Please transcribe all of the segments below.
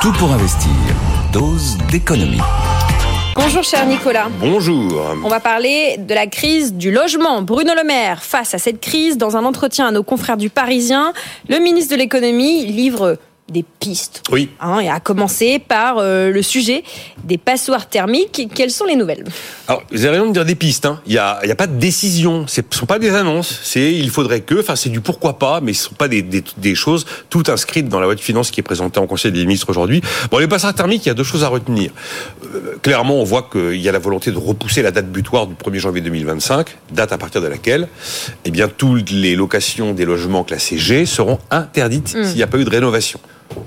Tout pour investir. Dose d'économie. Bonjour cher Nicolas. Bonjour. On va parler de la crise du logement. Bruno Le Maire, face à cette crise, dans un entretien à nos confrères du Parisien, le ministre de l'économie livre des pistes. Oui. Hein, et à commencer par euh, le sujet des passoires thermiques. Quelles sont les nouvelles? Alors, vous avez raison de dire des pistes. hein. Il n'y a, il y a pas de décision. Ce ne sont pas des annonces. C'est il faudrait que. Enfin, c'est du pourquoi pas, mais ce ne sont pas des, des, des choses toutes inscrites dans la loi de finances qui est présentée en Conseil des ministres aujourd'hui. Bon, les passoires thermiques, il y a deux choses à retenir. Euh, clairement, on voit qu'il y a la volonté de repousser la date butoir du 1er janvier 2025, date à partir de laquelle, eh bien, toutes les locations des logements classés G seront interdites s'il n'y a pas eu de rénovation.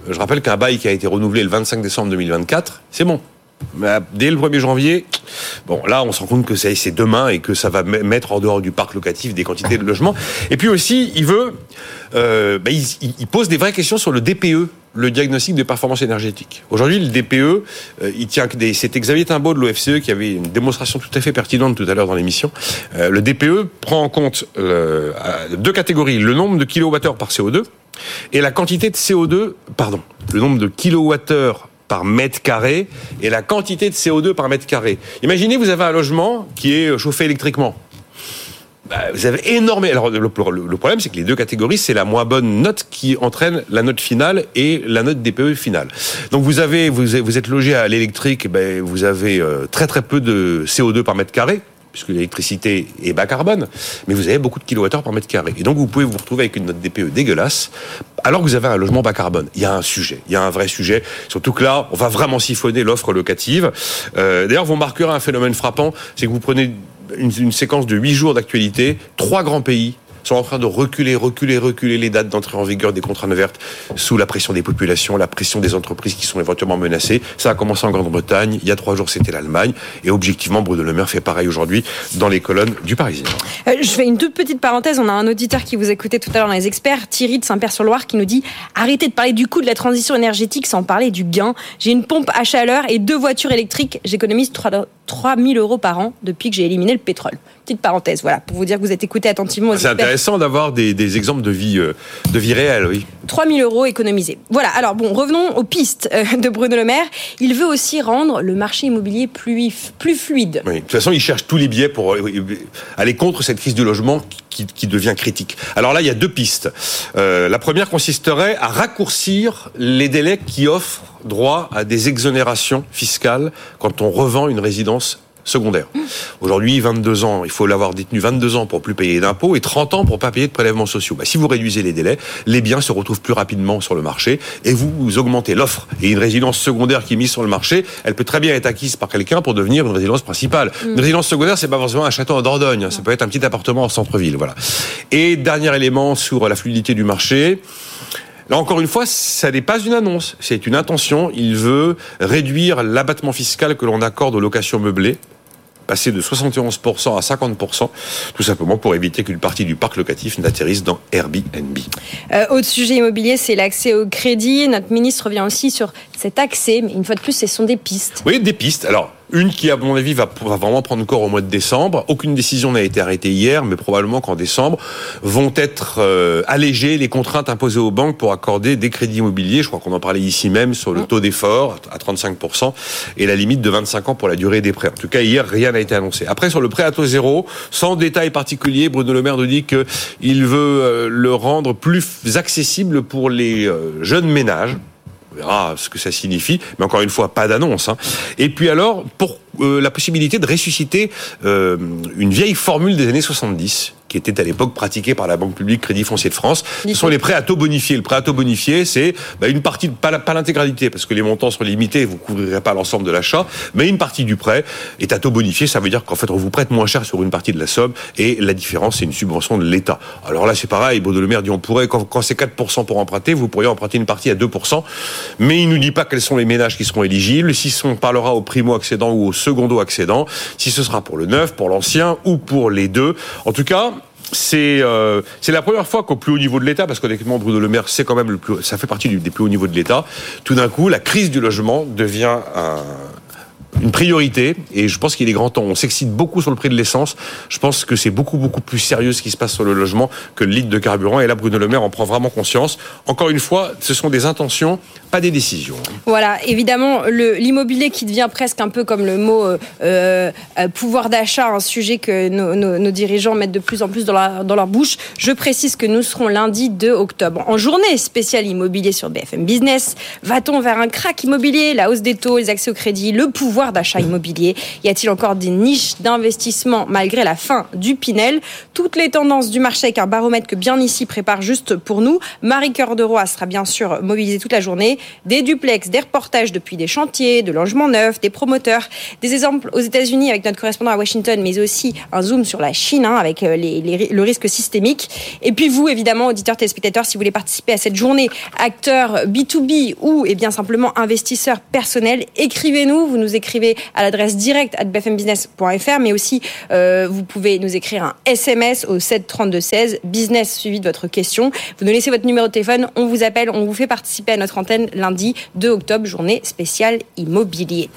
Je rappelle qu'un bail qui a été renouvelé le 25 décembre 2024, c'est bon. Mais Dès le 1er janvier, bon, là, on se rend compte que c'est demain et que ça va me- mettre en dehors du parc locatif des quantités de logements. Et puis aussi, il veut, euh, bah, il, pose des vraies questions sur le DPE, le diagnostic de performance énergétique. Aujourd'hui, le DPE, euh, il tient que. C'était Xavier Timbaud de l'OFCE qui avait une démonstration tout à fait pertinente tout à l'heure dans l'émission. Euh, le DPE prend en compte euh, euh, deux catégories le nombre de kilowattheures par CO2 et la quantité de CO2, pardon, le nombre de kilowattheures par mètre carré et la quantité de CO2 par mètre carré. Imaginez, vous avez un logement qui est chauffé électriquement. Bah, vous avez énormément. Alors, le, problème, c'est que les deux catégories, c'est la moins bonne note qui entraîne la note finale et la note DPE finale. Donc, vous avez, vous êtes logé à l'électrique, ben, vous avez euh, très très peu de CO2 par mètre carré puisque l'électricité est bas carbone, mais vous avez beaucoup de kilowattheures par mètre carré. Et donc, vous pouvez vous retrouver avec une note DPE dégueulasse, alors que vous avez un logement bas carbone. Il y a un sujet, il y a un vrai sujet, surtout que là, on va vraiment siphonner l'offre locative. Euh, D'ailleurs, vous marquerez un phénomène frappant, c'est que vous prenez une, une séquence de huit jours d'actualité, trois grands pays sont en train de reculer, reculer, reculer les dates d'entrée en vigueur des contraintes vertes sous la pression des populations, la pression des entreprises qui sont éventuellement menacées. Ça a commencé en Grande-Bretagne. Il y a trois jours, c'était l'Allemagne. Et objectivement, Bruno Le Maire fait pareil aujourd'hui dans les colonnes du Parisien. Euh, Je fais une toute petite parenthèse. On a un auditeur qui vous écoutait tout à l'heure dans les experts, Thierry de Saint-Père-sur-Loire, qui nous dit arrêtez de parler du coût de la transition énergétique sans parler du gain. J'ai une pompe à chaleur et deux voitures électriques. J'économise 3 000 euros par an depuis que j'ai éliminé le pétrole. Petite parenthèse, voilà, pour vous dire que vous êtes écouté attentivement C'est intéressant d'avoir des, des exemples de vie, euh, de vie réelle, oui. 3 000 euros économisés. Voilà, alors bon, revenons aux pistes euh, de Bruno Le Maire. Il veut aussi rendre le marché immobilier plus, plus fluide. Oui. De toute façon, ils cherchent tous les biais pour euh, aller contre cette crise du logement qui, qui devient critique. Alors là, il y a deux pistes. Euh, la première consisterait à raccourcir les délais qui offrent droit à des exonérations fiscales quand on revend une résidence secondaire. Aujourd'hui, 22 ans, il faut l'avoir détenu 22 ans pour plus payer d'impôts et 30 ans pour pas payer de prélèvements sociaux. Bah, si vous réduisez les délais, les biens se retrouvent plus rapidement sur le marché et vous, vous augmentez l'offre. Et une résidence secondaire qui est mise sur le marché, elle peut très bien être acquise par quelqu'un pour devenir une résidence principale. Une résidence secondaire, c'est pas forcément un château en Dordogne, hein. ça peut être un petit appartement en centre-ville, voilà. Et dernier élément sur la fluidité du marché. Là encore une fois, ça n'est pas une annonce, c'est une intention. Il veut réduire l'abattement fiscal que l'on accorde aux locations meublées passer de 71% à 50%, tout simplement pour éviter qu'une partie du parc locatif n'atterrisse dans Airbnb. Euh, autre sujet immobilier, c'est l'accès au crédit. Notre ministre revient aussi sur cet accès, mais une fois de plus, ce sont des pistes. Oui, des pistes. Alors, une qui, à mon avis, va, va vraiment prendre corps au mois de décembre. Aucune décision n'a été arrêtée hier, mais probablement qu'en décembre vont être euh, allégées les contraintes imposées aux banques pour accorder des crédits immobiliers. Je crois qu'on en parlait ici même sur le taux d'effort à 35% et la limite de 25 ans pour la durée des prêts. En tout cas, hier, rien n'a été annoncé. Après, sur le prêt à taux zéro, sans détail particulier, Bruno Le Maire nous dit qu'il veut euh, le rendre plus accessible pour les euh, jeunes ménages. On verra ce que ça signifie, mais encore une fois, pas d'annonce. hein. Et puis alors, pour euh, la possibilité de ressusciter euh, une vieille formule des années 70, qui était à l'époque pratiquée par la Banque publique Crédit Foncier de France. Ce sont les prêts à taux bonifiés. Le prêt à taux bonifié, c'est bah, une partie, pas l'intégralité, parce que les montants sont limités, vous couvrirez pas l'ensemble de l'achat, mais une partie du prêt est à taux bonifié. Ça veut dire qu'en fait, on vous prête moins cher sur une partie de la somme, et la différence, c'est une subvention de l'État. Alors là, c'est pareil. Le Maire dit, on pourrait, quand, quand c'est 4% pour emprunter, vous pourriez emprunter une partie à 2%, mais il nous dit pas quels sont les ménages qui seront éligibles, si on parlera au primo-accédant ou au secondo-accédant, si ce sera pour le neuf, pour l'ancien ou pour les deux. En tout cas, c'est euh, c'est la première fois qu'au plus haut niveau de l'État, parce qu'honnêtement Bruno Le Maire, c'est quand même le plus, ça fait partie des plus hauts niveaux de l'État. Tout d'un coup, la crise du logement devient un, une priorité et je pense qu'il est grand temps. On s'excite beaucoup sur le prix de l'essence. Je pense que c'est beaucoup beaucoup plus sérieux ce qui se passe sur le logement que le litre de carburant. Et là, Bruno Le Maire en prend vraiment conscience. Encore une fois, ce sont des intentions, pas des décisions. Voilà, évidemment, l'immobilier qui devient presque un peu comme le mot euh, euh, pouvoir d'achat, un sujet que nos, dirigeants mettent de plus en plus dans leur bouche. Je précise que nous serons lundi 2 octobre en journée spéciale immobilier sur BFM Business. Va-t-on vers un crack immobilier, la hausse des taux, les accès au crédit, le pouvoir d'achat immobilier Y a-t-il encore des niches d'investissement malgré la fin du Pinel? Toutes les tendances du marché avec un baromètre que bien ici prépare juste pour nous. Marie Cœur de Roy sera bien sûr mobilisée toute la journée. Des duplex, des reportages depuis des chantiers, de logements neufs, des promoteurs, des exemples aux États-Unis avec notre correspondant à Washington, mais aussi un zoom sur la Chine hein, avec euh, le risque systémique. Et puis vous, évidemment, auditeurs, téléspectateurs, si vous voulez participer à cette journée, acteurs B2B ou eh bien simplement investisseurs personnels, écrivez-nous. Vous nous à l'adresse directe at bfmbusiness.fr, mais aussi euh, vous pouvez nous écrire un SMS au 73216 business suivi de votre question. Vous nous laissez votre numéro de téléphone, on vous appelle, on vous fait participer à notre antenne lundi 2 octobre, journée spéciale immobilier.